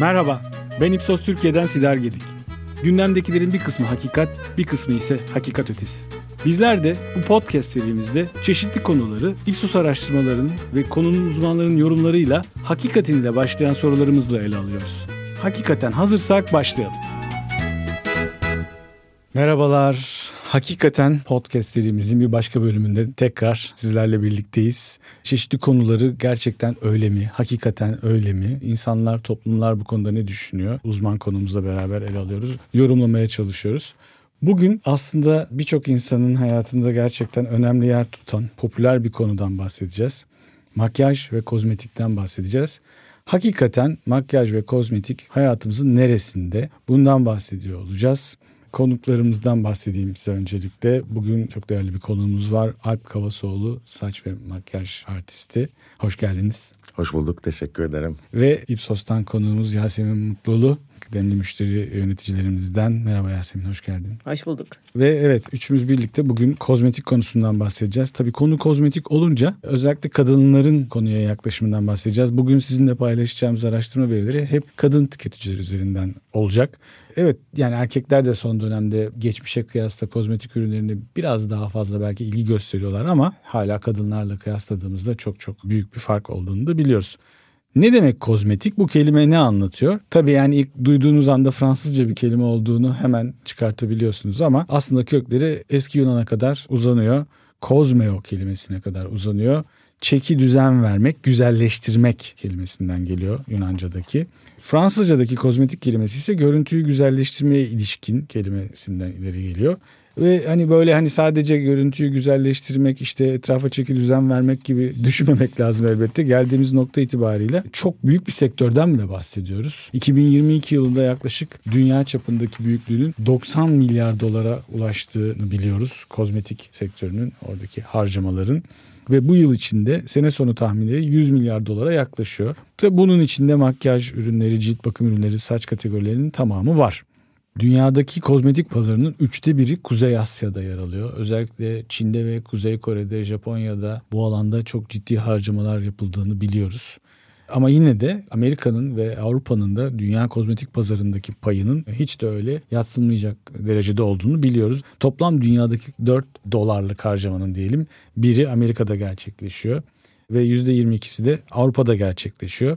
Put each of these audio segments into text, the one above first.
Merhaba, ben İpsos Türkiye'den Sidar Gedik. Gündemdekilerin bir kısmı hakikat, bir kısmı ise hakikat ötesi. Bizler de bu podcast serimizde çeşitli konuları Ipsos araştırmalarının ve konunun uzmanlarının yorumlarıyla hakikatin ile başlayan sorularımızla ele alıyoruz. Hakikaten hazırsak başlayalım. Merhabalar. Hakikaten podcast serimizin bir başka bölümünde tekrar sizlerle birlikteyiz. Çeşitli konuları gerçekten öyle mi? Hakikaten öyle mi? İnsanlar, toplumlar bu konuda ne düşünüyor? Uzman konumuzla beraber ele alıyoruz. Yorumlamaya çalışıyoruz. Bugün aslında birçok insanın hayatında gerçekten önemli yer tutan popüler bir konudan bahsedeceğiz. Makyaj ve kozmetikten bahsedeceğiz. Hakikaten makyaj ve kozmetik hayatımızın neresinde? Bundan bahsediyor olacağız. Konuklarımızdan bahsedeyim size öncelikle. Bugün çok değerli bir konuğumuz var. Alp Kavasoğlu, saç ve makyaj artisti. Hoş geldiniz. Hoş bulduk, teşekkür ederim. Ve Ipsos'tan konuğumuz Yasemin Mutlulu, kıdemli müşteri yöneticilerimizden. Merhaba Yasemin, hoş geldin. Hoş bulduk. Ve evet, üçümüz birlikte bugün kozmetik konusundan bahsedeceğiz. Tabii konu kozmetik olunca özellikle kadınların konuya yaklaşımından bahsedeceğiz. Bugün sizinle paylaşacağımız araştırma verileri hep kadın tüketiciler üzerinden olacak. Evet yani erkekler de son dönemde geçmişe kıyasla kozmetik ürünlerine biraz daha fazla belki ilgi gösteriyorlar ama hala kadınlarla kıyasladığımızda çok çok büyük bir fark olduğunu da biliyoruz. Ne demek kozmetik? Bu kelime ne anlatıyor? Tabii yani ilk duyduğunuz anda Fransızca bir kelime olduğunu hemen çıkartabiliyorsunuz ama aslında kökleri eski Yunan'a kadar uzanıyor. Kozmeo kelimesine kadar uzanıyor. Çeki düzen vermek, güzelleştirmek kelimesinden geliyor Yunanca'daki. Fransızca'daki kozmetik kelimesi ise görüntüyü güzelleştirmeye ilişkin kelimesinden ileri geliyor. Ve hani böyle hani sadece görüntüyü güzelleştirmek işte etrafa çeki düzen vermek gibi düşünmemek lazım elbette. Geldiğimiz nokta itibariyle çok büyük bir sektörden bile bahsediyoruz. 2022 yılında yaklaşık dünya çapındaki büyüklüğünün 90 milyar dolara ulaştığını biliyoruz. Kozmetik sektörünün oradaki harcamaların ve bu yıl içinde sene sonu tahminleri 100 milyar dolara yaklaşıyor. Ve bunun içinde makyaj ürünleri, cilt bakım ürünleri, saç kategorilerinin tamamı var. Dünyadaki kozmetik pazarının üçte biri Kuzey Asya'da yer alıyor. Özellikle Çin'de ve Kuzey Kore'de, Japonya'da bu alanda çok ciddi harcamalar yapıldığını biliyoruz. Ama yine de Amerika'nın ve Avrupa'nın da dünya kozmetik pazarındaki payının hiç de öyle yatsınmayacak derecede olduğunu biliyoruz. Toplam dünyadaki 4 dolarlık harcamanın diyelim biri Amerika'da gerçekleşiyor ve %22'si de Avrupa'da gerçekleşiyor.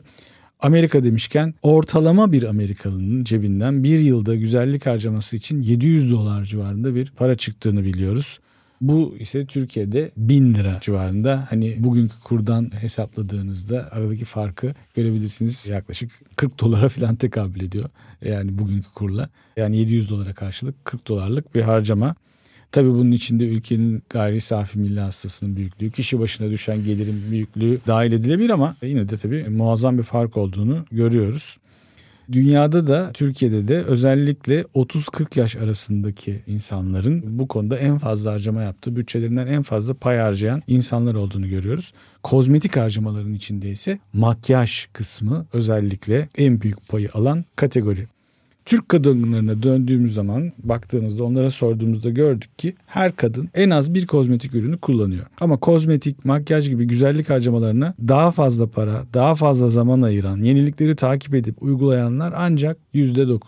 Amerika demişken ortalama bir Amerikalının cebinden bir yılda güzellik harcaması için 700 dolar civarında bir para çıktığını biliyoruz. Bu ise Türkiye'de 1000 lira civarında. Hani bugünkü kurdan hesapladığınızda aradaki farkı görebilirsiniz. Yaklaşık 40 dolara falan tekabül ediyor. Yani bugünkü kurla. Yani 700 dolara karşılık 40 dolarlık bir harcama. Tabii bunun içinde ülkenin gayri safi milli hastasının büyüklüğü, kişi başına düşen gelirin büyüklüğü dahil edilebilir ama yine de tabii muazzam bir fark olduğunu görüyoruz. Dünyada da Türkiye'de de özellikle 30-40 yaş arasındaki insanların bu konuda en fazla harcama yaptığı, bütçelerinden en fazla pay harcayan insanlar olduğunu görüyoruz. Kozmetik harcamaların içinde ise makyaj kısmı özellikle en büyük payı alan kategori. Türk kadınlarına döndüğümüz zaman baktığımızda onlara sorduğumuzda gördük ki her kadın en az bir kozmetik ürünü kullanıyor. Ama kozmetik, makyaj gibi güzellik harcamalarına daha fazla para, daha fazla zaman ayıran, yenilikleri takip edip uygulayanlar ancak %9.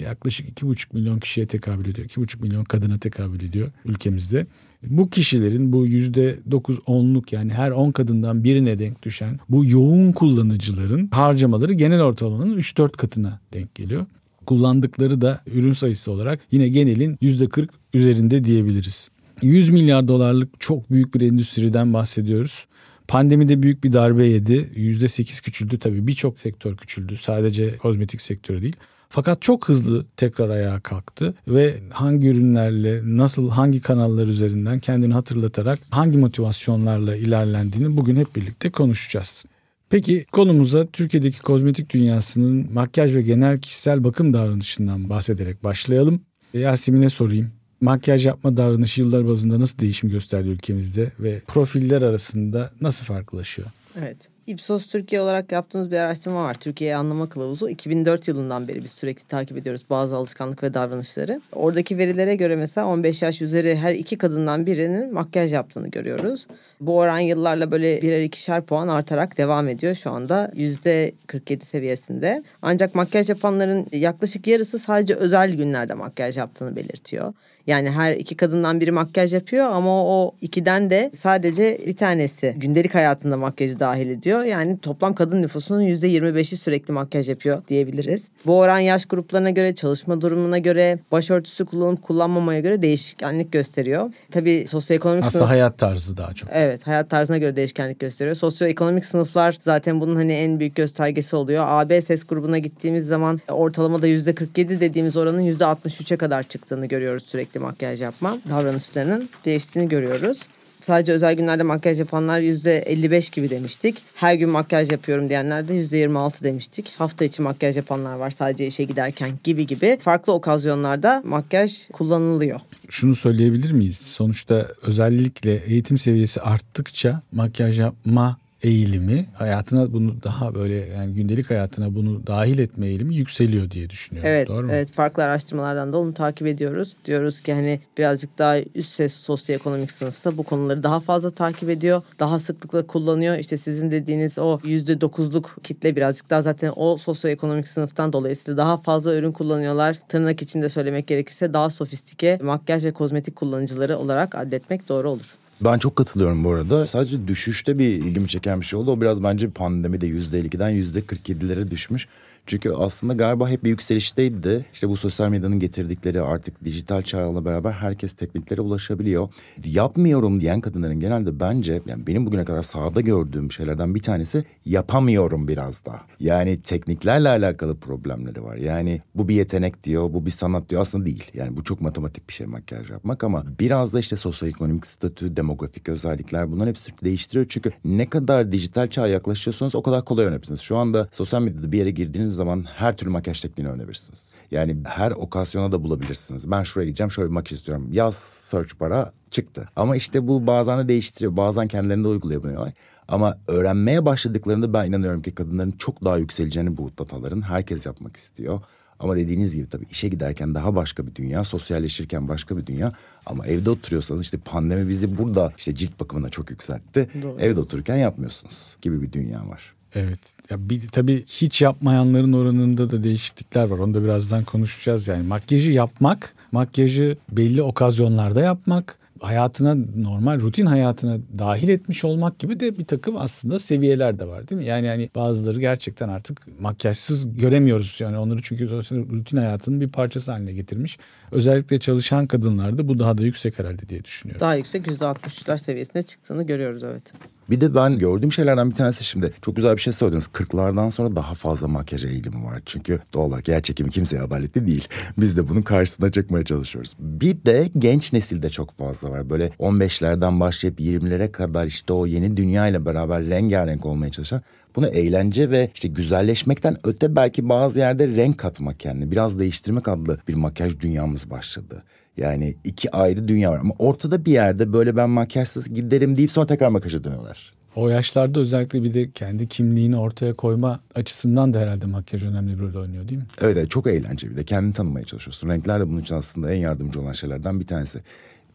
Yaklaşık 2,5 milyon kişiye tekabül ediyor. 2,5 milyon kadına tekabül ediyor ülkemizde. Bu kişilerin bu %9 onluk yani her 10 kadından birine denk düşen bu yoğun kullanıcıların harcamaları genel ortalamanın 3-4 katına denk geliyor kullandıkları da ürün sayısı olarak yine genelin %40 üzerinde diyebiliriz. 100 milyar dolarlık çok büyük bir endüstriden bahsediyoruz. Pandemide büyük bir darbe yedi. %8 küçüldü tabii birçok sektör küçüldü. Sadece kozmetik sektörü değil. Fakat çok hızlı tekrar ayağa kalktı ve hangi ürünlerle, nasıl, hangi kanallar üzerinden kendini hatırlatarak hangi motivasyonlarla ilerlendiğini bugün hep birlikte konuşacağız. Peki konumuza Türkiye'deki kozmetik dünyasının makyaj ve genel kişisel bakım davranışından bahsederek başlayalım. Yasemin'e sorayım. Makyaj yapma davranışı yıllar bazında nasıl değişim gösterdi ülkemizde ve profiller arasında nasıl farklılaşıyor? Evet. Ipsos Türkiye olarak yaptığımız bir araştırma var. Türkiye Anlama Kılavuzu. 2004 yılından beri biz sürekli takip ediyoruz bazı alışkanlık ve davranışları. Oradaki verilere göre mesela 15 yaş üzeri her iki kadından birinin makyaj yaptığını görüyoruz. Bu oran yıllarla böyle birer ikişer puan artarak devam ediyor. Şu anda %47 seviyesinde. Ancak makyaj yapanların yaklaşık yarısı sadece özel günlerde makyaj yaptığını belirtiyor. Yani her iki kadından biri makyaj yapıyor ama o ikiden de sadece bir tanesi gündelik hayatında makyajı dahil ediyor. Yani toplam kadın nüfusunun yüzde 25'i sürekli makyaj yapıyor diyebiliriz. Bu oran yaş gruplarına göre, çalışma durumuna göre, başörtüsü kullanıp kullanmamaya göre değişkenlik gösteriyor. Tabii sosyoekonomik Aslında sınıf... hayat tarzı daha çok. Evet, hayat tarzına göre değişkenlik gösteriyor. Sosyoekonomik sınıflar zaten bunun hani en büyük göstergesi oluyor. AB ses grubuna gittiğimiz zaman ortalamada yüzde 47 dediğimiz oranın yüzde 63'e kadar çıktığını görüyoruz sürekli sürekli makyaj yapma davranışlarının değiştiğini görüyoruz. Sadece özel günlerde makyaj yapanlar yüzde 55 gibi demiştik. Her gün makyaj yapıyorum diyenler de yüzde 26 demiştik. Hafta içi makyaj yapanlar var sadece işe giderken gibi gibi. Farklı okazyonlarda makyaj kullanılıyor. Şunu söyleyebilir miyiz? Sonuçta özellikle eğitim seviyesi arttıkça makyaj yapma eğilimi hayatına bunu daha böyle yani gündelik hayatına bunu dahil etme eğilimi yükseliyor diye düşünüyorum. Evet, Doğru mu? evet farklı araştırmalardan da onu takip ediyoruz. Diyoruz ki hani birazcık daha üst ses sosyoekonomik sınıfsa bu konuları daha fazla takip ediyor. Daha sıklıkla kullanıyor. İşte sizin dediğiniz o yüzde dokuzluk kitle birazcık daha zaten o sosyoekonomik sınıftan dolayısıyla daha fazla ürün kullanıyorlar. Tırnak içinde söylemek gerekirse daha sofistike makyaj ve kozmetik kullanıcıları olarak addetmek doğru olur. Ben çok katılıyorum bu arada. Sadece düşüşte bir ilgimi çeken bir şey oldu. O biraz bence pandemide %52'den %47'lere düşmüş. Çünkü aslında galiba hep bir yükselişteydi işte bu sosyal medyanın getirdikleri artık dijital çağla beraber herkes tekniklere ulaşabiliyor. Yapmıyorum diyen kadınların genelde bence yani benim bugüne kadar sahada gördüğüm şeylerden bir tanesi yapamıyorum biraz da. Yani tekniklerle alakalı problemleri var. Yani bu bir yetenek diyor, bu bir sanat diyor. Aslında değil. Yani bu çok matematik bir şey makyaj yapmak ama biraz da işte sosyoekonomik statü, demografik özellikler bunlar hepsi değiştiriyor. Çünkü ne kadar dijital çağa yaklaşıyorsanız o kadar kolay öğrenebilirsiniz. Şu anda sosyal medyada bir yere girdiğiniz zaman her türlü makyaj tekniğini öğrenebilirsiniz. Yani her okasyona da bulabilirsiniz. Ben şuraya gideceğim şöyle bir makyaj istiyorum. Yaz search bara çıktı. Ama işte bu bazen de değiştiriyor. Bazen kendilerinde uygulayabiliyorlar. Ama öğrenmeye başladıklarında ben inanıyorum ki kadınların çok daha yükseleceğini bu dataların herkes yapmak istiyor. Ama dediğiniz gibi tabii işe giderken daha başka bir dünya, sosyalleşirken başka bir dünya. Ama evde oturuyorsanız işte pandemi bizi burada işte cilt bakımına çok yükseltti. Doğru. Evde otururken yapmıyorsunuz gibi bir dünya var. Evet. Ya bir tabii hiç yapmayanların oranında da değişiklikler var. Onu da birazdan konuşacağız yani. Makyajı yapmak, makyajı belli okazyonlarda yapmak, hayatına normal rutin hayatına dahil etmiş olmak gibi de bir takım aslında seviyeler de var değil mi? Yani yani bazıları gerçekten artık makyajsız göremiyoruz yani onları çünkü rutin hayatının bir parçası haline getirmiş. Özellikle çalışan kadınlarda bu daha da yüksek herhalde diye düşünüyorum. Daha yüksek %63'ler seviyesine çıktığını görüyoruz evet. Bir de ben gördüğüm şeylerden bir tanesi şimdi çok güzel bir şey söylediniz. 40'lardan sonra daha fazla makyaj eğilimi var. Çünkü doğal olarak yer çekimi kimseye adaletli değil. Biz de bunun karşısına çıkmaya çalışıyoruz. Bir de genç nesilde çok fazla var. Böyle 15'lerden başlayıp 20'lere kadar işte o yeni dünya ile beraber rengarenk olmaya çalışan bunu eğlence ve işte güzelleşmekten öte belki bazı yerde renk katmak kendini biraz değiştirmek adlı bir makyaj dünyamız başladı. Yani iki ayrı dünya var ama ortada bir yerde böyle ben makyajsız giderim deyip sonra tekrar makyaja dönüyorlar. O yaşlarda özellikle bir de kendi kimliğini ortaya koyma açısından da herhalde makyaj önemli bir rol oynuyor değil mi? Evet, çok eğlenceli bir de kendini tanımaya çalışıyorsun. Renkler de bunun için aslında en yardımcı olan şeylerden bir tanesi.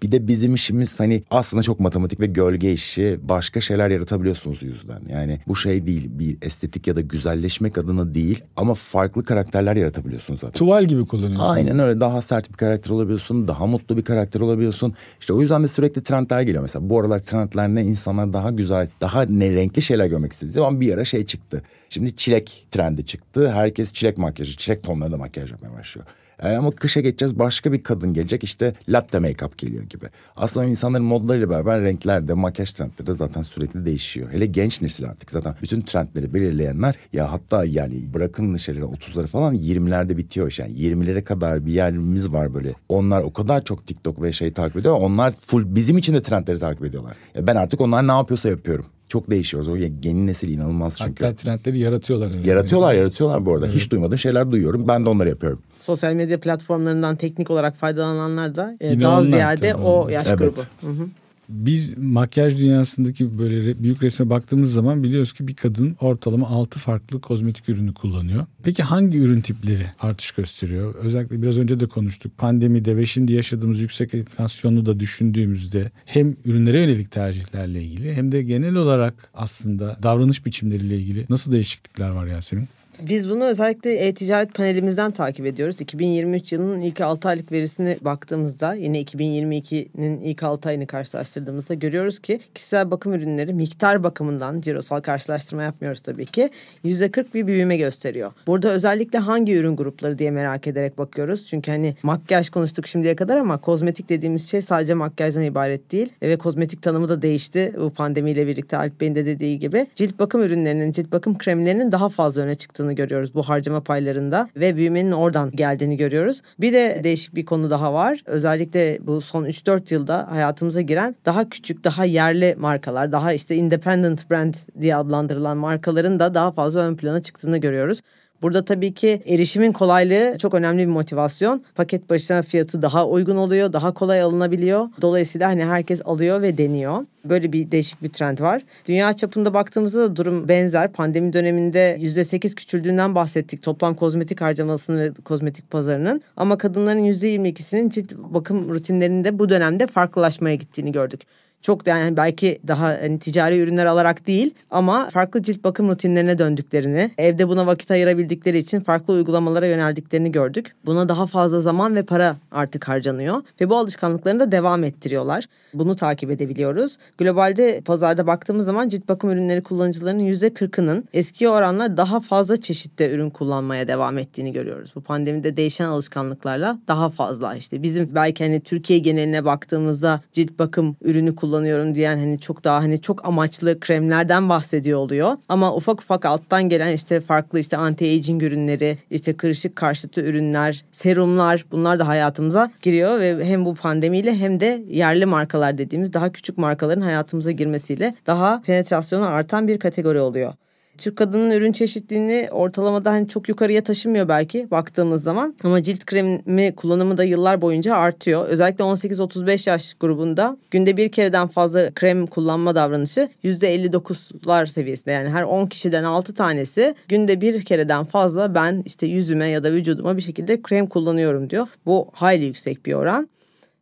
Bir de bizim işimiz hani aslında çok matematik ve gölge işi. Başka şeyler yaratabiliyorsunuz yüzden. Yani bu şey değil bir estetik ya da güzelleşmek adına değil ama farklı karakterler yaratabiliyorsunuz zaten. Tuval gibi kullanıyorsun. Aynen öyle daha sert bir karakter olabiliyorsun. Daha mutlu bir karakter olabiliyorsun. İşte o yüzden de sürekli trendler geliyor. Mesela bu aralar trendler ne insanlar daha güzel, daha ne renkli şeyler görmek istediği zaman bir ara şey çıktı. Şimdi çilek trendi çıktı. Herkes çilek makyajı, çilek tonlarında makyaj yapmaya başlıyor. E, ama kışa geçeceğiz başka bir kadın gelecek işte latte make-up geliyor gibi. Aslında insanların modlarıyla beraber renkler de makyaj trendleri de zaten sürekli değişiyor. Hele genç nesil artık zaten bütün trendleri belirleyenler ya hatta yani bırakın şeyleri 30'ları falan 20'lerde bitiyor yani 20'lere kadar bir yerimiz var böyle. Onlar o kadar çok TikTok ve şey takip ediyor. Onlar full bizim için de trendleri takip ediyorlar. Ya ben artık onlar ne yapıyorsa yapıyorum çok değişiyoruz. O yeni nesil inanılmaz çünkü. Hatta trendleri yaratıyorlar. Herhalde. Yaratıyorlar, yaratıyorlar bu arada. Evet. Hiç duymadığım şeyler duyuyorum. Ben de onları yapıyorum. Sosyal medya platformlarından teknik olarak faydalananlar da e, daha ziyade tabii. o yaş evet. grubu. Hı hı. Biz makyaj dünyasındaki böyle büyük resme baktığımız zaman biliyoruz ki bir kadın ortalama 6 farklı kozmetik ürünü kullanıyor. Peki hangi ürün tipleri artış gösteriyor? Özellikle biraz önce de konuştuk. Pandemide ve şimdi yaşadığımız yüksek enflasyonu da düşündüğümüzde hem ürünlere yönelik tercihlerle ilgili hem de genel olarak aslında davranış biçimleriyle ilgili nasıl değişiklikler var Yasemin? Biz bunu özellikle e-ticaret panelimizden takip ediyoruz. 2023 yılının ilk 6 aylık verisine baktığımızda yine 2022'nin ilk 6 ayını karşılaştırdığımızda görüyoruz ki kişisel bakım ürünleri miktar bakımından cirosal karşılaştırma yapmıyoruz tabii ki. %40 bir büyüme gösteriyor. Burada özellikle hangi ürün grupları diye merak ederek bakıyoruz. Çünkü hani makyaj konuştuk şimdiye kadar ama kozmetik dediğimiz şey sadece makyajdan ibaret değil. Ve kozmetik tanımı da değişti bu pandemiyle birlikte Alp Bey'in de dediği gibi. Cilt bakım ürünlerinin, cilt bakım kremlerinin daha fazla öne çıktığını görüyoruz bu harcama paylarında ve büyümenin oradan geldiğini görüyoruz. Bir de değişik bir konu daha var. Özellikle bu son 3-4 yılda hayatımıza giren daha küçük, daha yerli markalar, daha işte independent brand diye adlandırılan markaların da daha fazla ön plana çıktığını görüyoruz. Burada tabii ki erişimin kolaylığı çok önemli bir motivasyon. Paket başına fiyatı daha uygun oluyor, daha kolay alınabiliyor. Dolayısıyla hani herkes alıyor ve deniyor. Böyle bir değişik bir trend var. Dünya çapında baktığımızda da durum benzer. Pandemi döneminde %8 küçüldüğünden bahsettik toplam kozmetik harcamasının ve kozmetik pazarının. Ama kadınların %22'sinin cilt bakım rutinlerinde bu dönemde farklılaşmaya gittiğini gördük çok yani belki daha hani ticari ürünler alarak değil ama farklı cilt bakım rutinlerine döndüklerini, evde buna vakit ayırabildikleri için farklı uygulamalara yöneldiklerini gördük. Buna daha fazla zaman ve para artık harcanıyor ve bu alışkanlıklarını da devam ettiriyorlar. Bunu takip edebiliyoruz. Globalde pazarda baktığımız zaman cilt bakım ürünleri kullanıcılarının %40'ının eski oranla daha fazla çeşitte ürün kullanmaya devam ettiğini görüyoruz. Bu pandemide değişen alışkanlıklarla daha fazla işte bizim belki hani Türkiye geneline baktığımızda cilt bakım ürünü kullanıyorum diyen hani çok daha hani çok amaçlı kremlerden bahsediyor oluyor. Ama ufak ufak alttan gelen işte farklı işte anti-aging ürünleri, işte kırışık karşıtı ürünler, serumlar bunlar da hayatımıza giriyor ve hem bu pandemiyle hem de yerli markalar dediğimiz daha küçük markaların hayatımıza girmesiyle daha penetrasyonu artan bir kategori oluyor. Türk kadının ürün çeşitliliğini ortalamada hani çok yukarıya taşımıyor belki baktığımız zaman. Ama cilt kremi kullanımı da yıllar boyunca artıyor. Özellikle 18-35 yaş grubunda günde bir kereden fazla krem kullanma davranışı %59'lar seviyesinde. Yani her 10 kişiden 6 tanesi günde bir kereden fazla ben işte yüzüme ya da vücuduma bir şekilde krem kullanıyorum diyor. Bu hayli yüksek bir oran.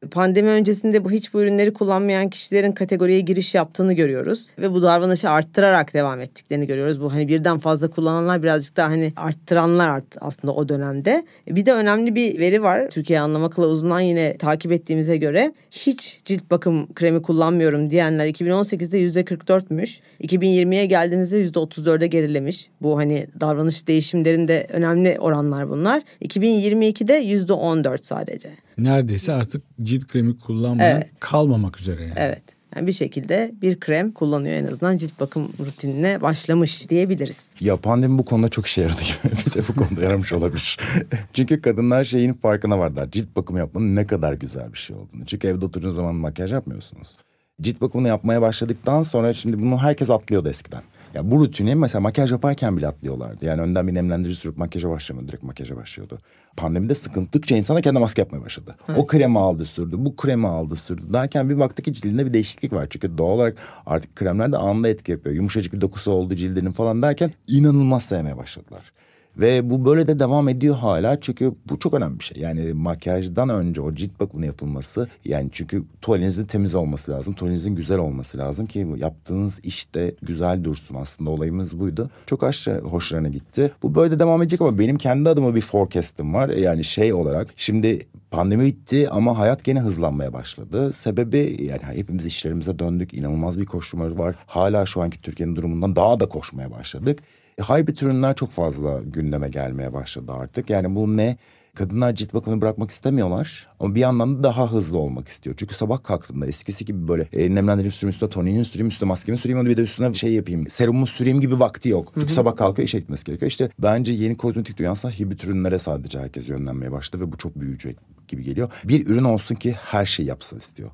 Pandemi öncesinde bu hiç bu ürünleri kullanmayan kişilerin kategoriye giriş yaptığını görüyoruz ve bu davranışı arttırarak devam ettiklerini görüyoruz. Bu hani birden fazla kullananlar birazcık daha hani arttıranlar arttı aslında o dönemde. Bir de önemli bir veri var. Türkiye Anlama Kılavuzu'ndan yine takip ettiğimize göre hiç cilt bakım kremi kullanmıyorum diyenler 2018'de %44'müş. 2020'ye geldiğimizde %34'e gerilemiş. Bu hani davranış değişimlerinde önemli oranlar bunlar. 2022'de %14 sadece neredeyse artık cilt kremi kullanmayan evet. kalmamak üzere yani. Evet. Yani bir şekilde bir krem kullanıyor en azından cilt bakım rutinine başlamış diyebiliriz. Ya pandemi bu konuda çok işe yaradı gibi. bir de bu konuda yaramış olabilir. Çünkü kadınlar şeyin farkına varlar. Cilt bakımı yapmanın ne kadar güzel bir şey olduğunu. Çünkü evde oturduğunuz zaman makyaj yapmıyorsunuz. Cilt bakımını yapmaya başladıktan sonra şimdi bunu herkes atlıyordu eskiden. Ya bu rutini mesela makyaj yaparken bile atlıyorlardı. Yani önden bir nemlendirici sürüp makyaja başlamıyor. Direkt makyaja başlıyordu. Pandemide sıkıntıkça insana kendi maske yapmaya başladı. Hı. O kremi aldı sürdü. Bu kremi aldı sürdü. Derken bir baktık ki cildinde bir değişiklik var. Çünkü doğal olarak artık kremler de anında etki yapıyor. Yumuşacık bir dokusu oldu cildinin falan derken inanılmaz sevmeye başladılar. Ve bu böyle de devam ediyor hala çünkü bu çok önemli bir şey. Yani makyajdan önce o cilt bakımının yapılması yani çünkü tuvaletinizin temiz olması lazım. Tuvaletinizin güzel olması lazım ki yaptığınız işte güzel dursun aslında olayımız buydu. Çok aşırı hoşlarına gitti. Bu böyle de devam edecek ama benim kendi adıma bir forecast'ım var. Yani şey olarak şimdi pandemi bitti ama hayat gene hızlanmaya başladı. Sebebi yani hepimiz işlerimize döndük. İnanılmaz bir koşturma var. Hala şu anki Türkiye'nin durumundan daha da koşmaya başladık. Hybrid ürünler çok fazla gündeme gelmeye başladı artık. Yani bu ne? Kadınlar cilt bakımını bırakmak istemiyorlar ama bir yandan da daha hızlı olmak istiyor. Çünkü sabah kalktığında eskisi gibi böyle e, nemlendirip süreyim üstüne toninin süreyim üstüne maskemi süreyim onu bir de üstüne şey yapayım. Serumu süreyim gibi vakti yok. Çünkü Hı-hı. sabah kalkıyor işe gitmesi gerekiyor. İşte bence yeni kozmetik dünyasında hibrit ürünlere sadece herkes yönlenmeye başladı ve bu çok büyüyecek gibi geliyor. Bir ürün olsun ki her şeyi yapsın istiyor.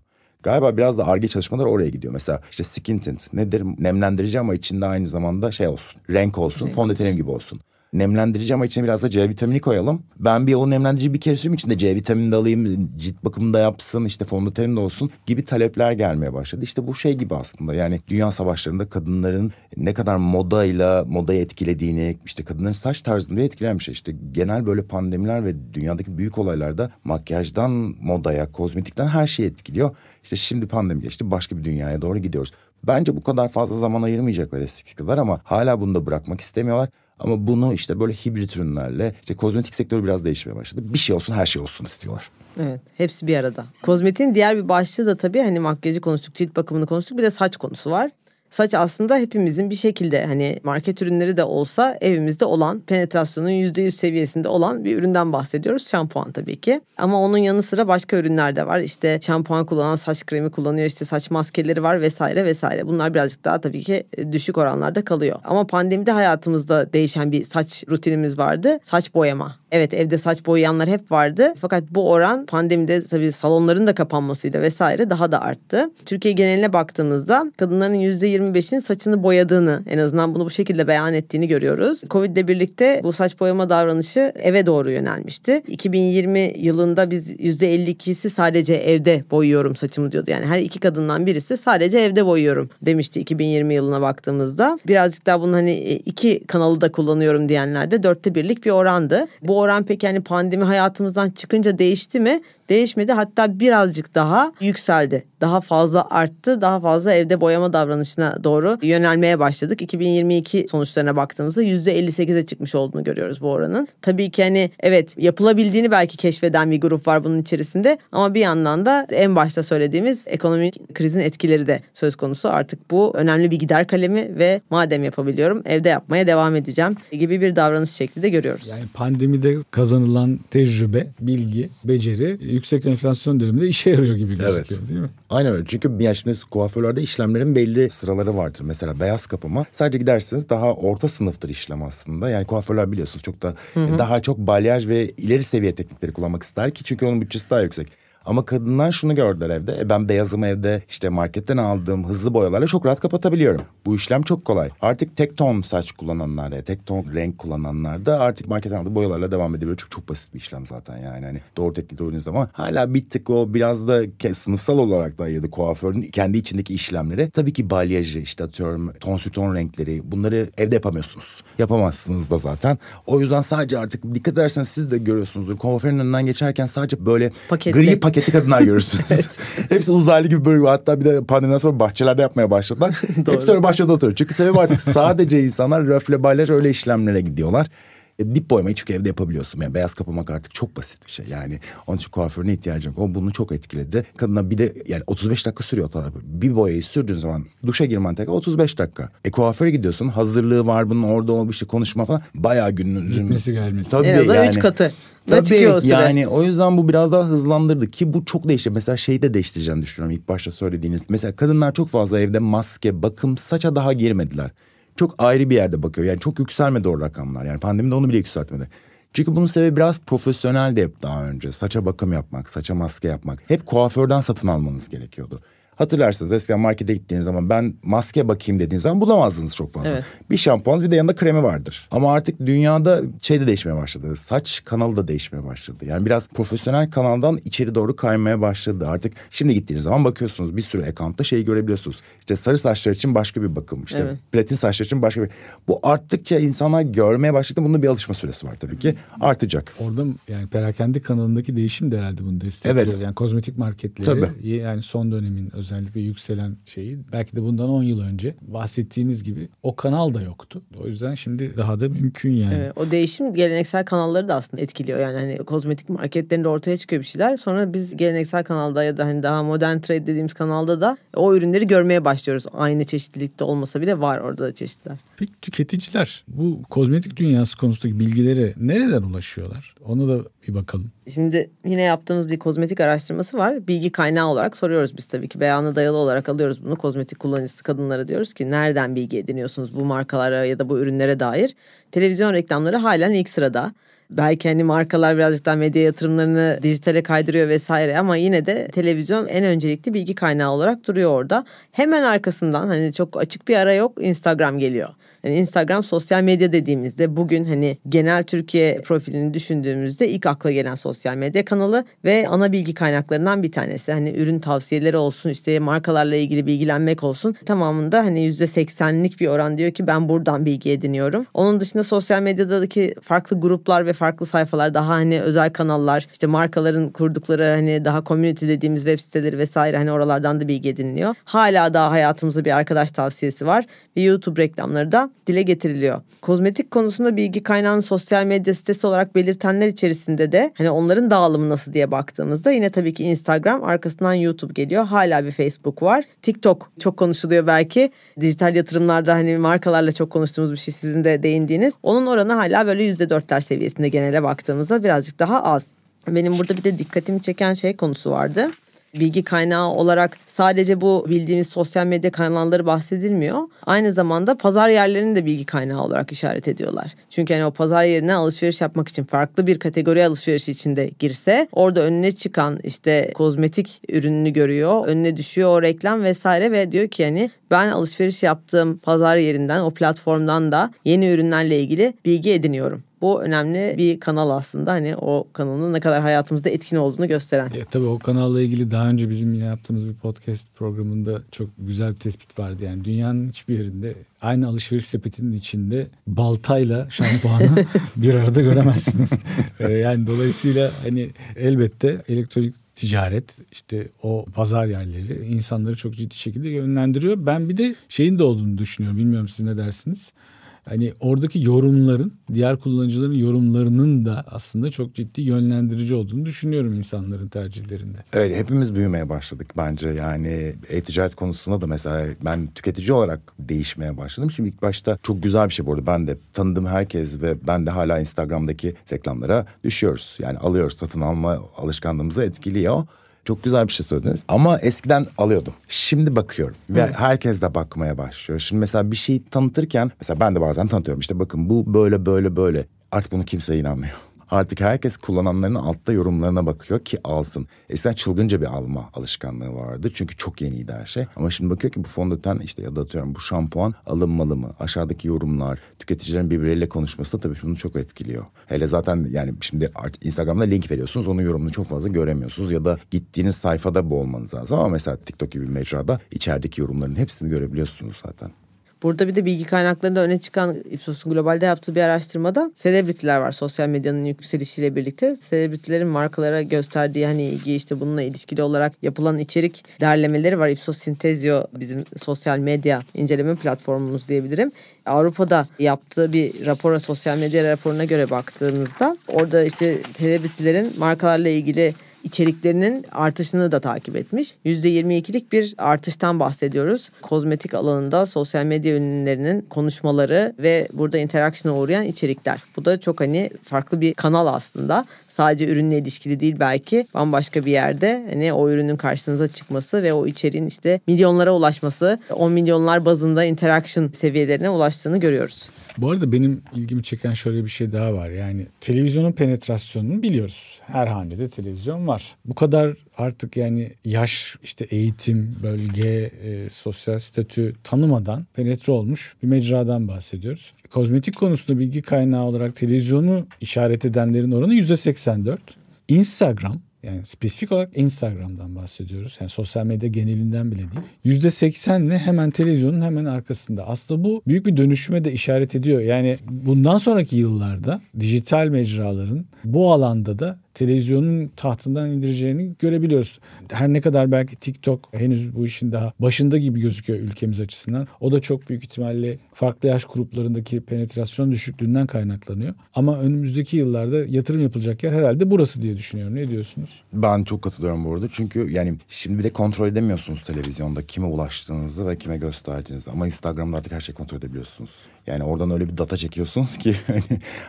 Galiba biraz da arge çalışmalar oraya gidiyor. Mesela işte skin tint nedir? Nemlendirici ama içinde aynı zamanda şey olsun. Renk olsun. Renk fondötenim gibi olsun. Nemlendirici ama içine biraz da C vitamini koyalım. Ben bir o nemlendirici bir kere içinde C vitamini de alayım, cilt bakımı da yapsın, işte fondötenim de olsun gibi talepler gelmeye başladı. İşte bu şey gibi aslında yani dünya savaşlarında kadınların ne kadar modayla modayı etkilediğini, işte kadınların saç tarzını etkileyen bir şey. İşte genel böyle pandemiler ve dünyadaki büyük olaylarda makyajdan modaya, kozmetikten her şeyi etkiliyor. İşte şimdi pandemi geçti başka bir dünyaya doğru gidiyoruz. Bence bu kadar fazla zaman ayırmayacaklar eskisi kadar ama hala bunu da bırakmak istemiyorlar. Ama bunu işte böyle hibrit ürünlerle işte kozmetik sektörü biraz değişmeye başladı. Bir şey olsun her şey olsun istiyorlar. Evet hepsi bir arada. Kozmetiğin diğer bir başlığı da tabii hani makyajı konuştuk, cilt bakımını konuştuk bir de saç konusu var. Saç aslında hepimizin bir şekilde hani market ürünleri de olsa evimizde olan penetrasyonun %100 seviyesinde olan bir üründen bahsediyoruz. Şampuan tabii ki. Ama onun yanı sıra başka ürünler de var. İşte şampuan kullanan saç kremi kullanıyor. işte saç maskeleri var vesaire vesaire. Bunlar birazcık daha tabii ki e, düşük oranlarda kalıyor. Ama pandemide hayatımızda değişen bir saç rutinimiz vardı. Saç boyama. Evet evde saç boyayanlar hep vardı. Fakat bu oran pandemide tabii salonların da kapanmasıyla vesaire daha da arttı. Türkiye geneline baktığımızda kadınların %25'inin saçını boyadığını en azından bunu bu şekilde beyan ettiğini görüyoruz. Covid ile birlikte bu saç boyama davranışı eve doğru yönelmişti. 2020 yılında biz %52'si sadece evde boyuyorum saçımı diyordu. Yani her iki kadından birisi sadece evde boyuyorum demişti 2020 yılına baktığımızda. Birazcık daha bunun hani iki kanalı da kullanıyorum diyenler de dörtte birlik bir orandı. Bu oran peki yani pandemi hayatımızdan çıkınca değişti mi? Değişmedi hatta birazcık daha yükseldi. Daha fazla arttı. Daha fazla evde boyama davranışına doğru yönelmeye başladık. 2022 sonuçlarına baktığımızda %58'e çıkmış olduğunu görüyoruz bu oranın. Tabii ki hani evet yapılabildiğini belki keşfeden bir grup var bunun içerisinde ama bir yandan da en başta söylediğimiz ekonomik krizin etkileri de söz konusu. Artık bu önemli bir gider kalemi ve madem yapabiliyorum evde yapmaya devam edeceğim gibi bir davranış şekli de görüyoruz. Yani pandemide kazanılan tecrübe, bilgi, beceri yüksek enflasyon döneminde işe yarıyor gibi gözüküyor evet. değil mi? Aynen öyle. Çünkü ya şimdi kuaförlerde işlemlerin belli sıraları vardır. Mesela beyaz kapama sadece gidersiniz daha orta sınıftır işlem aslında. Yani kuaförler biliyorsunuz çok da hı hı. daha çok balyaj ve ileri seviye teknikleri kullanmak ister ki çünkü onun bütçesi daha yüksek. Ama kadınlar şunu gördüler evde. E ben beyazımı evde işte marketten aldığım hızlı boyalarla çok rahat kapatabiliyorum. Bu işlem çok kolay. Artık tek ton saç kullananlar da tek ton renk kullananlar da artık marketten aldığı boyalarla devam edebiliyor. Çok çok basit bir işlem zaten yani. Hani doğru teknik doğru zaman hala bir tık o biraz da sınıfsal olarak da ayırdı kuaförün kendi içindeki işlemleri. Tabii ki balyajı işte atıyorum ton ton renkleri bunları evde yapamıyorsunuz. Yapamazsınız da zaten. O yüzden sadece artık dikkat ederseniz siz de görüyorsunuzdur. Kuaförün önünden geçerken sadece böyle Paketli. gri paket paketli kadınlar görürsünüz. Hepsi uzaylı gibi böyle hatta bir de pandemiden sonra bahçelerde yapmaya başladılar. Hepsi öyle bahçede oturuyor. Çünkü sebep artık sadece insanlar röfle balyaj öyle işlemlere gidiyorlar. E, dip boyamayı çünkü evde yapabiliyorsun. Yani beyaz kapamak artık çok basit bir şey. Yani onun için kuaförüne ihtiyacım yok. O bunu çok etkiledi. Kadına bir de yani 35 dakika sürüyor tabii. Bir boyayı sürdüğün zaman duşa girmen tek 35 dakika. E kuaföre gidiyorsun. Hazırlığı var bunun orada olmuş işte konuşma falan. Bayağı günün. Gitmesi gelmesi. Tabii en azından yani. üç katı. Tabii yani o yüzden bu biraz daha hızlandırdı ki bu çok değişti. Mesela şeyi de değiştireceğini düşünüyorum ilk başta söylediğiniz. Mesela kadınlar çok fazla evde maske, bakım, saça daha girmediler çok ayrı bir yerde bakıyor. Yani çok yükselmedi o rakamlar. Yani pandemide onu bile yükseltmedi. Çünkü bunun sebebi biraz profesyonel de hep daha önce. Saça bakım yapmak, saça maske yapmak. Hep kuaförden satın almanız gerekiyordu. Hatırlarsınız eskiden markete gittiğiniz zaman ben maske bakayım dediğiniz zaman bulamazdınız çok fazla. Evet. Bir şampuan bir de yanında kremi vardır. Ama artık dünyada şey de değişmeye başladı. Saç kanalı da değişmeye başladı. Yani biraz profesyonel kanaldan içeri doğru kaymaya başladı. Artık şimdi gittiğiniz zaman bakıyorsunuz bir sürü accountta şeyi görebiliyorsunuz. İşte sarı saçlar için başka bir bakım. İşte evet. platin saçlar için başka bir. Bu arttıkça insanlar görmeye başladı. Bunun bir alışma süresi var tabii ki. Artacak. Orada yani perakende kanalındaki değişim de herhalde bunu destekliyor. Evet. Yani kozmetik marketleri tabii. yani son dönemin özellikle yükselen şeyi belki de bundan 10 yıl önce bahsettiğiniz gibi o kanal da yoktu. O yüzden şimdi daha da mümkün yani. Evet, o değişim geleneksel kanalları da aslında etkiliyor. Yani hani kozmetik marketlerinde ortaya çıkıyor bir şeyler. Sonra biz geleneksel kanalda ya da hani daha modern trade dediğimiz kanalda da o ürünleri görmeye başlıyoruz. Aynı çeşitlilikte olmasa bile var orada da çeşitler. Peki tüketiciler bu kozmetik dünyası konusundaki bilgilere nereden ulaşıyorlar? Onu da bir bakalım. Şimdi yine yaptığımız bir kozmetik araştırması var. Bilgi kaynağı olarak soruyoruz biz tabii ki. Beyana dayalı olarak alıyoruz bunu. Kozmetik kullanıcısı kadınlara diyoruz ki nereden bilgi ediniyorsunuz bu markalara ya da bu ürünlere dair? Televizyon reklamları halen ilk sırada. Belki hani markalar birazcık daha medya yatırımlarını dijitale kaydırıyor vesaire ama yine de televizyon en öncelikli bilgi kaynağı olarak duruyor orada. Hemen arkasından hani çok açık bir ara yok Instagram geliyor. Hani Instagram sosyal medya dediğimizde bugün hani genel Türkiye profilini düşündüğümüzde ilk akla gelen sosyal medya kanalı ve ana bilgi kaynaklarından bir tanesi. Hani ürün tavsiyeleri olsun işte markalarla ilgili bilgilenmek olsun. Tamamında hani %80'lik bir oran diyor ki ben buradan bilgi ediniyorum. Onun dışında sosyal medyadaki farklı gruplar ve farklı sayfalar daha hani özel kanallar işte markaların kurdukları hani daha community dediğimiz web siteleri vesaire hani oralardan da bilgi ediniliyor. Hala daha hayatımızda bir arkadaş tavsiyesi var ve YouTube reklamları da dile getiriliyor. Kozmetik konusunda bilgi kaynağını sosyal medya sitesi olarak belirtenler içerisinde de hani onların dağılımı nasıl diye baktığımızda yine tabii ki Instagram arkasından YouTube geliyor. Hala bir Facebook var. TikTok çok konuşuluyor belki. Dijital yatırımlarda hani markalarla çok konuştuğumuz bir şey sizin de değindiğiniz. Onun oranı hala böyle %4'ler seviyesinde genele baktığımızda birazcık daha az. Benim burada bir de dikkatimi çeken şey konusu vardı bilgi kaynağı olarak sadece bu bildiğimiz sosyal medya kanalları bahsedilmiyor. Aynı zamanda pazar yerlerini de bilgi kaynağı olarak işaret ediyorlar. Çünkü hani o pazar yerine alışveriş yapmak için farklı bir kategori alışveriş içinde girse orada önüne çıkan işte kozmetik ürününü görüyor. Önüne düşüyor o reklam vesaire ve diyor ki hani ben alışveriş yaptığım pazar yerinden o platformdan da yeni ürünlerle ilgili bilgi ediniyorum. Bu önemli bir kanal aslında hani o kanalın ne kadar hayatımızda etkin olduğunu gösteren. E, tabii o kanalla ilgili daha önce bizim yine yaptığımız bir podcast programında çok güzel bir tespit vardı. Yani dünyanın hiçbir yerinde aynı alışveriş sepetinin içinde baltayla şampuanı bir arada göremezsiniz. E, yani dolayısıyla hani elbette elektronik ticaret işte o pazar yerleri insanları çok ciddi şekilde yönlendiriyor. Ben bir de şeyin de olduğunu düşünüyorum. Bilmiyorum siz ne dersiniz? Hani oradaki yorumların diğer kullanıcıların yorumlarının da aslında çok ciddi yönlendirici olduğunu düşünüyorum insanların tercihlerinde. Evet hepimiz büyümeye başladık bence yani e-ticaret konusunda da mesela ben tüketici olarak değişmeye başladım. Şimdi ilk başta çok güzel bir şey bu arada ben de tanıdığım herkes ve ben de hala Instagram'daki reklamlara düşüyoruz. Yani alıyoruz satın alma alışkanlığımızı etkiliyor. Çok güzel bir şey söylediniz. Ama eskiden alıyordum. Şimdi bakıyorum. Ve evet. herkes de bakmaya başlıyor. Şimdi mesela bir şey tanıtırken mesela ben de bazen tanıtıyorum. İşte bakın bu böyle böyle böyle. Artık bunu kimse inanmıyor. Artık herkes kullananların altta yorumlarına bakıyor ki alsın. Eskiden çılgınca bir alma alışkanlığı vardı. Çünkü çok yeniydi her şey. Ama şimdi bakıyor ki bu fondöten işte ya da atıyorum bu şampuan alınmalı mı? Aşağıdaki yorumlar, tüketicilerin birbirleriyle konuşması da tabii şunu çok etkiliyor. Hele zaten yani şimdi Instagram'da link veriyorsunuz. Onun yorumunu çok fazla göremiyorsunuz. Ya da gittiğiniz sayfada bu olmanız lazım. Ama mesela TikTok gibi bir mecrada içerideki yorumların hepsini görebiliyorsunuz zaten. Burada bir de bilgi kaynaklarında öne çıkan Ipsos'un globalde yaptığı bir araştırmada selebritiler var sosyal medyanın yükselişiyle birlikte. Selebritilerin markalara gösterdiği hani ilgi işte bununla ilişkili olarak yapılan içerik derlemeleri var. Ipsos Sintezio bizim sosyal medya inceleme platformumuz diyebilirim. Avrupa'da yaptığı bir rapora sosyal medya raporuna göre baktığımızda orada işte selebritilerin markalarla ilgili içeriklerinin artışını da takip etmiş. %22'lik bir artıştan bahsediyoruz. Kozmetik alanında sosyal medya ürünlerinin konuşmaları ve burada interaction'a uğrayan içerikler. Bu da çok hani farklı bir kanal aslında. Sadece ürünle ilişkili değil belki bambaşka bir yerde hani o ürünün karşınıza çıkması ve o içeriğin işte milyonlara ulaşması, 10 milyonlar bazında interaction seviyelerine ulaştığını görüyoruz. Bu arada benim ilgimi çeken şöyle bir şey daha var. Yani televizyonun penetrasyonunu biliyoruz. Her hanede televizyon var. Bu kadar artık yani yaş, işte eğitim, bölge, e, sosyal statü tanımadan penetre olmuş bir mecradan bahsediyoruz. Kozmetik konusunda bilgi kaynağı olarak televizyonu işaret edenlerin oranı yüzde 84. Instagram yani spesifik olarak Instagram'dan bahsediyoruz. Yani sosyal medya genelinden bile değil. Yüzde seksenle hemen televizyonun hemen arkasında. Aslında bu büyük bir dönüşüme de işaret ediyor. Yani bundan sonraki yıllarda dijital mecraların bu alanda da televizyonun tahtından indireceğini görebiliyoruz. Her ne kadar belki TikTok henüz bu işin daha başında gibi gözüküyor ülkemiz açısından. O da çok büyük ihtimalle farklı yaş gruplarındaki penetrasyon düşüklüğünden kaynaklanıyor. Ama önümüzdeki yıllarda yatırım yapılacak yer herhalde burası diye düşünüyorum. Ne diyorsunuz? Ben çok katılıyorum bu arada. Çünkü yani şimdi bir de kontrol edemiyorsunuz televizyonda kime ulaştığınızı ve kime gösterdiğinizi. Ama Instagram'da artık her şeyi kontrol edebiliyorsunuz. Yani oradan öyle bir data çekiyorsunuz ki hani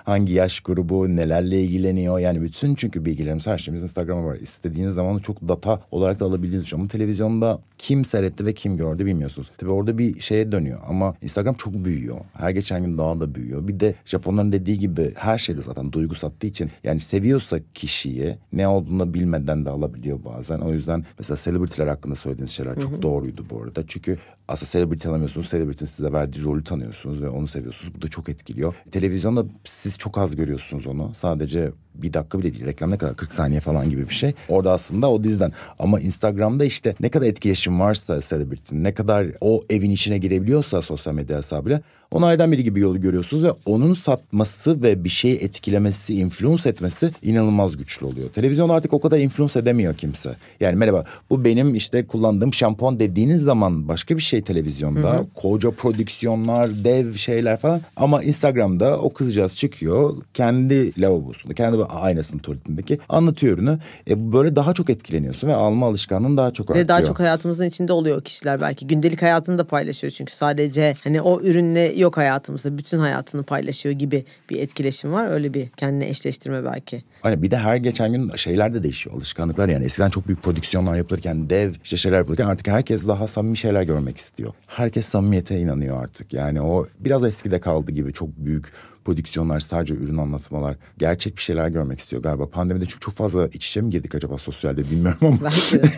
hangi yaş grubu nelerle ilgileniyor. Yani bütün çünkü bilgilerimiz her şeyimiz Instagram'a var. İstediğiniz zaman çok data olarak da alabildiğiniz. Ama televizyonda kim seyretti ve kim gördü bilmiyorsunuz. Tabii orada bir şeye dönüyor ama Instagram çok büyüyor. Her geçen gün daha da büyüyor. Bir de Japonların dediği gibi her şeyde zaten duygu sattığı için yani seviyorsa kişiyi ne olduğunu bilmeden de alabiliyor bazen. O yüzden mesela celebrity'ler hakkında söylediğiniz şeyler çok hı hı. doğruydu bu arada. Çünkü aslında celebrity tanımıyorsunuz. Celebrity'nin size verdiği rolü tanıyorsunuz ve onu seviyorsunuz. Bu da çok etkiliyor. Televizyonda siz çok az görüyorsunuz onu. Sadece bir dakika bile değil. Reklam ne kadar 40 saniye falan gibi bir şey. Orada aslında o diziden. Ama Instagram'da işte ne kadar etkileşim varsa celebrity'nin ne kadar o evin içine girebiliyorsa sosyal medya hesabıyla onu aydan biri gibi yolu görüyorsunuz ve onun satması ve bir şeyi etkilemesi, influence etmesi inanılmaz güçlü oluyor. Televizyon artık o kadar influence edemiyor kimse. Yani merhaba bu benim işte kullandığım şampuan dediğiniz zaman başka bir şey televizyonda. Hı hı. Koca prodüksiyonlar, dev şeyler falan. Ama Instagram'da o kızcağız çıkıyor. Kendi lavabosunda, kendi aynasının tuvaletindeki anlatıyor ürünü. E, böyle daha çok etkileniyorsun ve alma alışkanlığın daha çok artıyor. Ve daha çok hayatımızın içinde oluyor kişiler belki. Gündelik hayatını da paylaşıyor çünkü sadece hani o ürünle yok hayatımızda. Bütün hayatını paylaşıyor gibi bir etkileşim var. Öyle bir kendine eşleştirme belki. Hani bir de her geçen gün şeyler de değişiyor. Alışkanlıklar yani. Eskiden çok büyük prodüksiyonlar yapılırken, dev işte şeyler yapılırken artık herkes daha samimi şeyler görmek istiyor. Herkes samimiyete inanıyor artık. Yani o biraz eskide kaldı gibi çok büyük prodüksiyonlar, sadece ürün anlatmalar, gerçek bir şeyler görmek istiyor galiba. Pandemide çok çok fazla iç içe mi girdik acaba sosyalde bilmiyorum ama belki,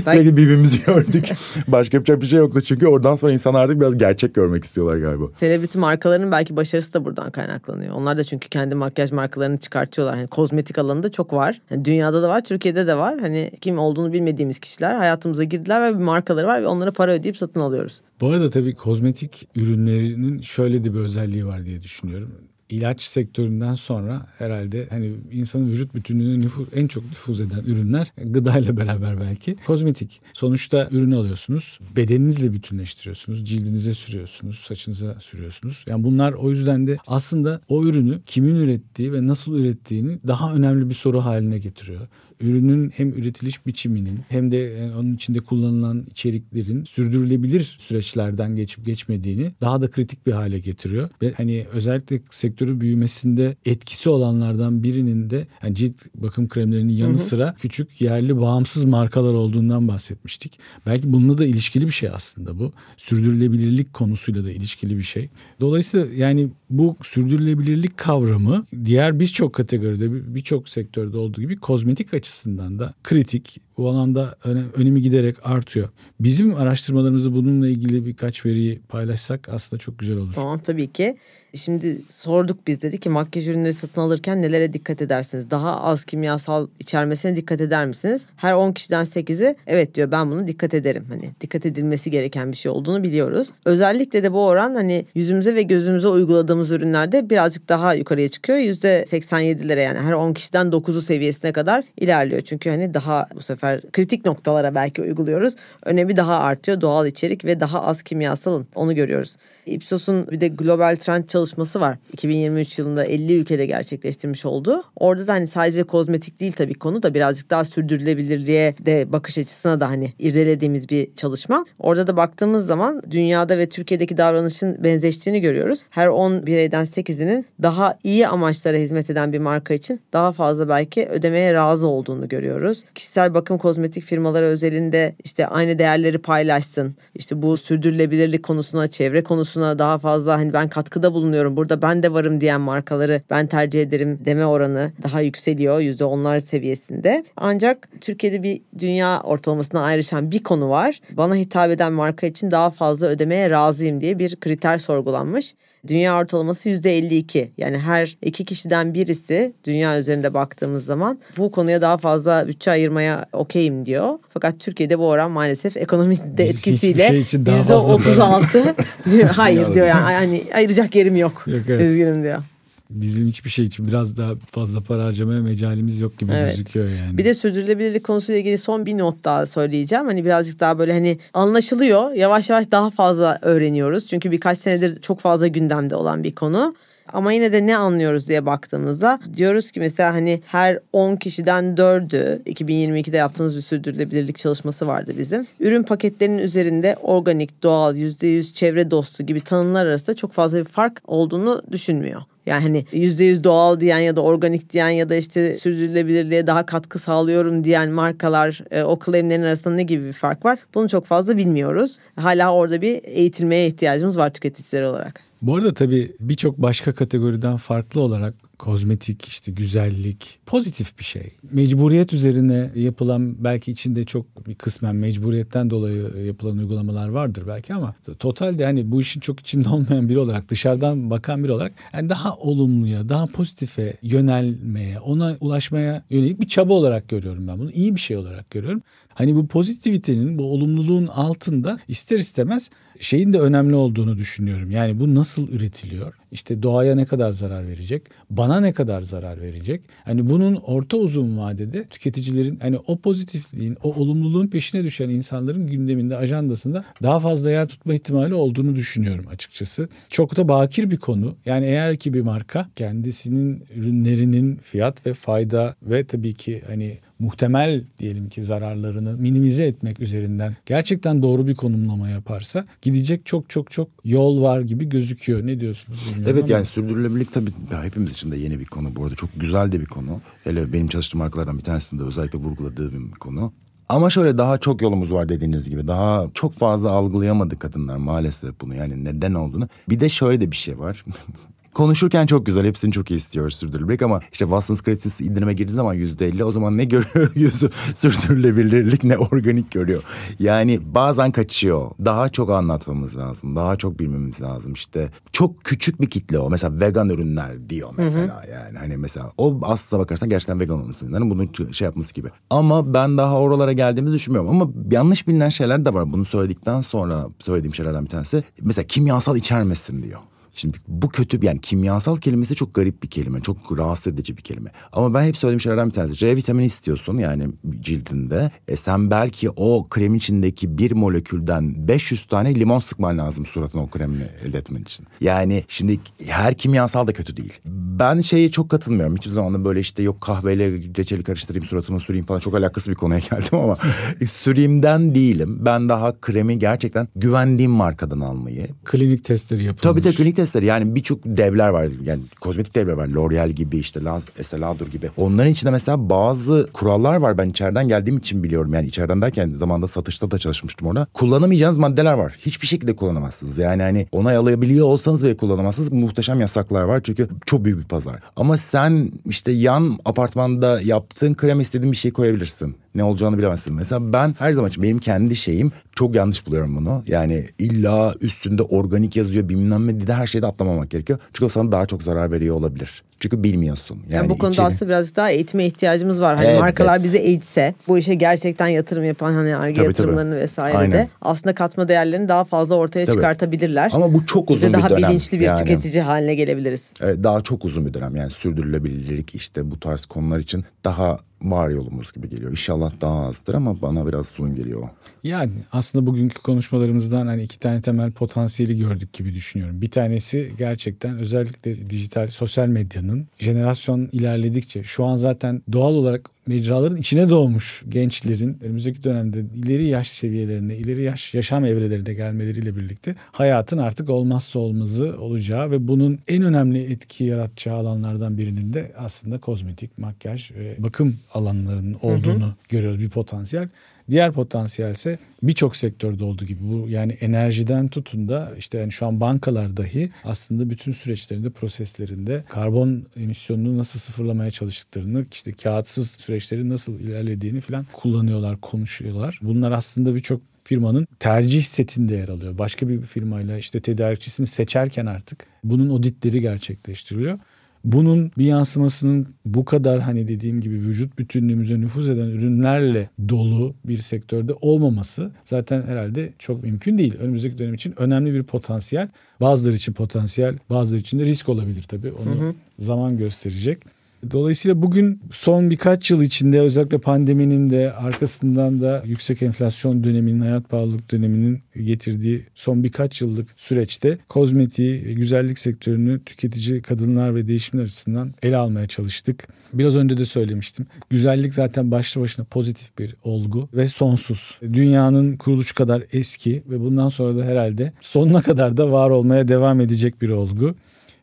sürekli birbirimizi gördük. Başka yapacak bir şey yoktu çünkü oradan sonra insanlar artık biraz gerçek görmek istiyorlar galiba. Selebriti markalarının belki başarısı da buradan kaynaklanıyor. Onlar da çünkü kendi makyaj markalarını çıkartıyorlar. Hani kozmetik alanında çok var. Yani dünyada da var, Türkiye'de de var. Hani kim olduğunu bilmediğimiz kişiler hayatımıza girdiler ve bir markaları var ve onlara para ödeyip satın alıyoruz. Bu arada tabii kozmetik ürünlerinin şöyle de bir özelliği var diye düşünüyorum ilaç sektöründen sonra herhalde hani insanın vücut bütünlüğüne nüfuz, en çok nüfuz eden ürünler gıdayla beraber belki kozmetik. Sonuçta ürün alıyorsunuz, bedeninizle bütünleştiriyorsunuz, cildinize sürüyorsunuz, saçınıza sürüyorsunuz. Yani bunlar o yüzden de aslında o ürünü kimin ürettiği ve nasıl ürettiğini daha önemli bir soru haline getiriyor ürünün hem üretiliş biçiminin hem de yani onun içinde kullanılan içeriklerin sürdürülebilir süreçlerden geçip geçmediğini daha da kritik bir hale getiriyor. Ve hani özellikle sektörü büyümesinde etkisi olanlardan birinin de yani cilt bakım kremlerinin yanı hı hı. sıra küçük yerli bağımsız markalar olduğundan bahsetmiştik. Belki bununla da ilişkili bir şey aslında bu. Sürdürülebilirlik konusuyla da ilişkili bir şey. Dolayısıyla yani bu sürdürülebilirlik kavramı diğer birçok kategoride birçok sektörde olduğu gibi kozmetik açısından da kritik bu alanda önemi giderek artıyor. Bizim araştırmalarımızı bununla ilgili birkaç veriyi paylaşsak aslında çok güzel olur. Tamam tabii ki. Şimdi sorduk biz dedi ki makyaj ürünleri satın alırken nelere dikkat edersiniz? Daha az kimyasal içermesine dikkat eder misiniz? Her 10 kişiden 8'i evet diyor ben bunu dikkat ederim. Hani dikkat edilmesi gereken bir şey olduğunu biliyoruz. Özellikle de bu oran hani yüzümüze ve gözümüze uyguladığımız ürünlerde birazcık daha yukarıya çıkıyor. %87'lere yani her 10 kişiden 9'u seviyesine kadar ilerliyor. Çünkü hani daha bu sefer kritik noktalara belki uyguluyoruz. Önemi daha artıyor doğal içerik ve daha az kimyasalın onu görüyoruz. Ipsos'un bir de global trend çalışması var. 2023 yılında 50 ülkede gerçekleştirmiş olduğu. Orada da hani sadece kozmetik değil tabii konu da birazcık daha sürdürülebilirliğe de bakış açısına da hani irdelediğimiz bir çalışma. Orada da baktığımız zaman dünyada ve Türkiye'deki davranışın benzeştiğini görüyoruz. Her 10 bireyden 8'inin daha iyi amaçlara hizmet eden bir marka için daha fazla belki ödemeye razı olduğunu görüyoruz. Kişisel bakım kozmetik firmaları özelinde işte aynı değerleri paylaşsın. İşte bu sürdürülebilirlik konusuna, çevre konusuna daha fazla hani ben katkıda bulunuyorum burada ben de varım diyen markaları ben tercih ederim deme oranı daha yükseliyor yüzde onlar seviyesinde. Ancak Türkiye'de bir dünya ortalamasına ayrışan bir konu var. Bana hitap eden marka için daha fazla ödemeye razıyım diye bir kriter sorgulanmış. Dünya ortalaması yüzde 52. Yani her iki kişiden birisi dünya üzerinde baktığımız zaman bu konuya daha fazla bütçe ayırmaya okeyim diyor. Fakat Türkiye'de bu oran maalesef ekonomik de etkisiyle şey yüzde otuz altı diyor. Hayır diyor yani, yani ayıracak yerim yok. yok evet. Üzgünüm diyor bizim hiçbir şey için biraz daha fazla para harcamaya mecalimiz yok gibi evet. gözüküyor yani. Bir de sürdürülebilirlik konusuyla ilgili son bir not daha söyleyeceğim. Hani birazcık daha böyle hani anlaşılıyor. Yavaş yavaş daha fazla öğreniyoruz. Çünkü birkaç senedir çok fazla gündemde olan bir konu. Ama yine de ne anlıyoruz diye baktığımızda diyoruz ki mesela hani her 10 kişiden 4'ü 2022'de yaptığımız bir sürdürülebilirlik çalışması vardı bizim. Ürün paketlerinin üzerinde organik, doğal, %100 çevre dostu gibi tanımlar arasında çok fazla bir fark olduğunu düşünmüyor. Yani hani yüzde yüz doğal diyen ya da organik diyen ya da işte sürdürülebilirliğe daha katkı sağlıyorum diyen markalar e, o claimlerin arasında ne gibi bir fark var? Bunu çok fazla bilmiyoruz. Hala orada bir eğitilmeye ihtiyacımız var tüketiciler olarak. Bu arada tabii birçok başka kategoriden farklı olarak kozmetik işte güzellik pozitif bir şey. Mecburiyet üzerine yapılan belki içinde çok bir kısmen mecburiyetten dolayı yapılan uygulamalar vardır belki ama totalde hani bu işin çok içinde olmayan biri olarak dışarıdan bakan biri olarak yani daha olumluya daha pozitife yönelmeye ona ulaşmaya yönelik bir çaba olarak görüyorum ben bunu iyi bir şey olarak görüyorum. Hani bu pozitivitenin, bu olumluluğun altında ister istemez şeyin de önemli olduğunu düşünüyorum. Yani bu nasıl üretiliyor? İşte doğaya ne kadar zarar verecek? Bana ne kadar zarar verecek? Hani bunun orta uzun vadede tüketicilerin hani o pozitifliğin, o olumluluğun peşine düşen insanların gündeminde, ajandasında daha fazla yer tutma ihtimali olduğunu düşünüyorum açıkçası. Çok da bakir bir konu. Yani eğer ki bir marka kendisinin ürünlerinin fiyat ve fayda ve tabii ki hani muhtemel diyelim ki zararlarını minimize etmek üzerinden gerçekten doğru bir konumlama yaparsa gidecek çok çok çok yol var gibi gözüküyor. Ne diyorsunuz bilmiyorum Evet ama. yani sürdürülebilirlik tabii hepimiz için de yeni bir konu bu arada. Çok güzel de bir konu. Hele benim çalıştığım markalardan bir tanesinde özellikle vurguladığım bir konu. Ama şöyle daha çok yolumuz var dediğiniz gibi. Daha çok fazla algılayamadı kadınlar maalesef bunu. Yani neden olduğunu. Bir de şöyle de bir şey var. Konuşurken çok güzel. Hepsini çok iyi istiyoruz sürdürülebilirlik ama işte Watson's kredisi indirime girdiği zaman yüzde elli o zaman ne görüyor yüzü sürdürülebilirlik ne organik görüyor. Yani bazen kaçıyor. Daha çok anlatmamız lazım. Daha çok bilmemiz lazım. İşte çok küçük bir kitle o. Mesela vegan ürünler diyor mesela yani. Hani mesela o aslına bakarsan gerçekten vegan olmasının bunun şey yapması gibi. Ama ben daha oralara geldiğimizi düşünmüyorum. Ama yanlış bilinen şeyler de var. Bunu söyledikten sonra söylediğim şeylerden bir tanesi. Mesela kimyasal içermesin diyor. Şimdi bu kötü yani kimyasal kelimesi çok garip bir kelime. Çok rahatsız edici bir kelime. Ama ben hep söylediğim şeylerden bir tanesi. C vitamini istiyorsun yani cildinde. E sen belki o krem içindeki bir molekülden 500 tane limon sıkman lazım suratına o kremi elde etmen için. Yani şimdi her kimyasal da kötü değil. Ben şeyi çok katılmıyorum. Hiçbir zaman da böyle işte yok kahveyle reçeli karıştırayım suratıma süreyim falan. Çok alakası bir konuya geldim ama süreyimden değilim. Ben daha kremi gerçekten güvendiğim markadan almayı. klinik testleri yapılmış. Tabii tabii klinik testleri yani birçok devler var yani kozmetik devler var L'Oreal gibi işte Estee Lauder gibi. Onların içinde mesela bazı kurallar var ben içeriden geldiğim için biliyorum yani içeriden derken zamanda satışta da çalışmıştım orada. Kullanamayacağınız maddeler var. Hiçbir şekilde kullanamazsınız. Yani hani onay alabiliyor olsanız bile kullanamazsınız. Muhteşem yasaklar var çünkü çok büyük bir pazar. Ama sen işte yan apartmanda yaptığın krem istediğin bir şey koyabilirsin ne olacağını bilemezsin. Mesela ben her zaman için benim kendi şeyim çok yanlış buluyorum bunu. Yani illa üstünde organik yazıyor bilmem ne de her şeyde atlamamak gerekiyor. Çünkü o sana daha çok zarar veriyor olabilir. Çünkü bilmiyorsun. Yani, Yani bu konuda içeri- aslında birazcık daha eğitime ihtiyacımız var. Hani Evet. markalar bize eğitse, bu işe gerçekten yatırım yapan hani arge yatırımlarını tabii. vesaire Aynen. de aslında katma değerlerini daha fazla ortaya Tabii. çıkartabilirler. Ama bu çok uzun Biz de bir daha dönem. bilinçli bir Yani. tüketici haline gelebiliriz. Evet, daha çok uzun bir dönem yani sürdürülebilirlik işte bu tarz konular için daha var yolumuz gibi geliyor. İnşallah daha azdır ama bana biraz uzun geliyor. Yani aslında bugünkü konuşmalarımızdan hani iki tane temel potansiyeli gördük gibi düşünüyorum. Bir tanesi gerçekten özellikle dijital sosyal medyanın jenerasyon ilerledikçe şu an zaten doğal olarak mecraların içine doğmuş gençlerin önümüzdeki dönemde ileri yaş seviyelerine, ileri yaş yaşam evrelerine gelmeleriyle birlikte hayatın artık olmazsa olmazı olacağı ve bunun en önemli etki yaratacağı alanlardan birinin de aslında kozmetik, makyaj ve bakım alanlarının olduğunu görüyoruz bir potansiyel. Diğer potansiyel ise birçok sektörde olduğu gibi bu yani enerjiden tutun da işte yani şu an bankalar dahi aslında bütün süreçlerinde proseslerinde karbon emisyonunu nasıl sıfırlamaya çalıştıklarını işte kağıtsız süreçlerin nasıl ilerlediğini falan kullanıyorlar konuşuyorlar. Bunlar aslında birçok firmanın tercih setinde yer alıyor. Başka bir firmayla işte tedarikçisini seçerken artık bunun auditleri gerçekleştiriliyor. Bunun bir yansımasının bu kadar hani dediğim gibi vücut bütünlüğümüze nüfuz eden ürünlerle dolu bir sektörde olmaması zaten herhalde çok mümkün değil. Önümüzdeki dönem için önemli bir potansiyel. Bazıları için potansiyel, bazıları için de risk olabilir tabii. Onu zaman gösterecek. Dolayısıyla bugün son birkaç yıl içinde özellikle pandeminin de arkasından da yüksek enflasyon döneminin, hayat pahalılık döneminin getirdiği son birkaç yıllık süreçte kozmetiği, güzellik sektörünü tüketici kadınlar ve değişimler açısından ele almaya çalıştık. Biraz önce de söylemiştim. Güzellik zaten başlı başına pozitif bir olgu ve sonsuz. Dünyanın kuruluşu kadar eski ve bundan sonra da herhalde sonuna kadar da var olmaya devam edecek bir olgu.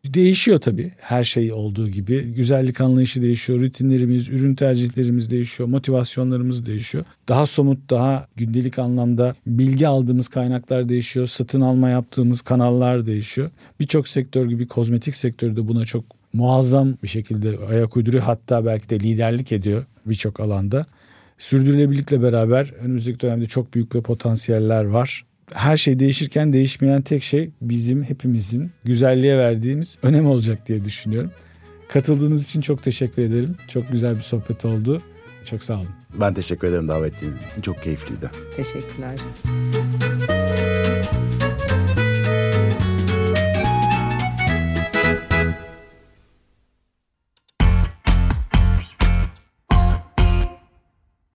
Değişiyor tabii her şey olduğu gibi. Güzellik anlayışı değişiyor, rutinlerimiz, ürün tercihlerimiz değişiyor, motivasyonlarımız değişiyor. Daha somut, daha gündelik anlamda bilgi aldığımız kaynaklar değişiyor, satın alma yaptığımız kanallar değişiyor. Birçok sektör gibi kozmetik sektörü de buna çok muazzam bir şekilde ayak uyduruyor. Hatta belki de liderlik ediyor birçok alanda. Sürdürülebilirlikle beraber önümüzdeki dönemde çok büyük bir potansiyeller var. Her şey değişirken değişmeyen tek şey bizim hepimizin güzelliğe verdiğimiz önem olacak diye düşünüyorum. Katıldığınız için çok teşekkür ederim. Çok güzel bir sohbet oldu. Çok sağ olun. Ben teşekkür ederim davet ettiğiniz için. Çok keyifliydi. Teşekkürler.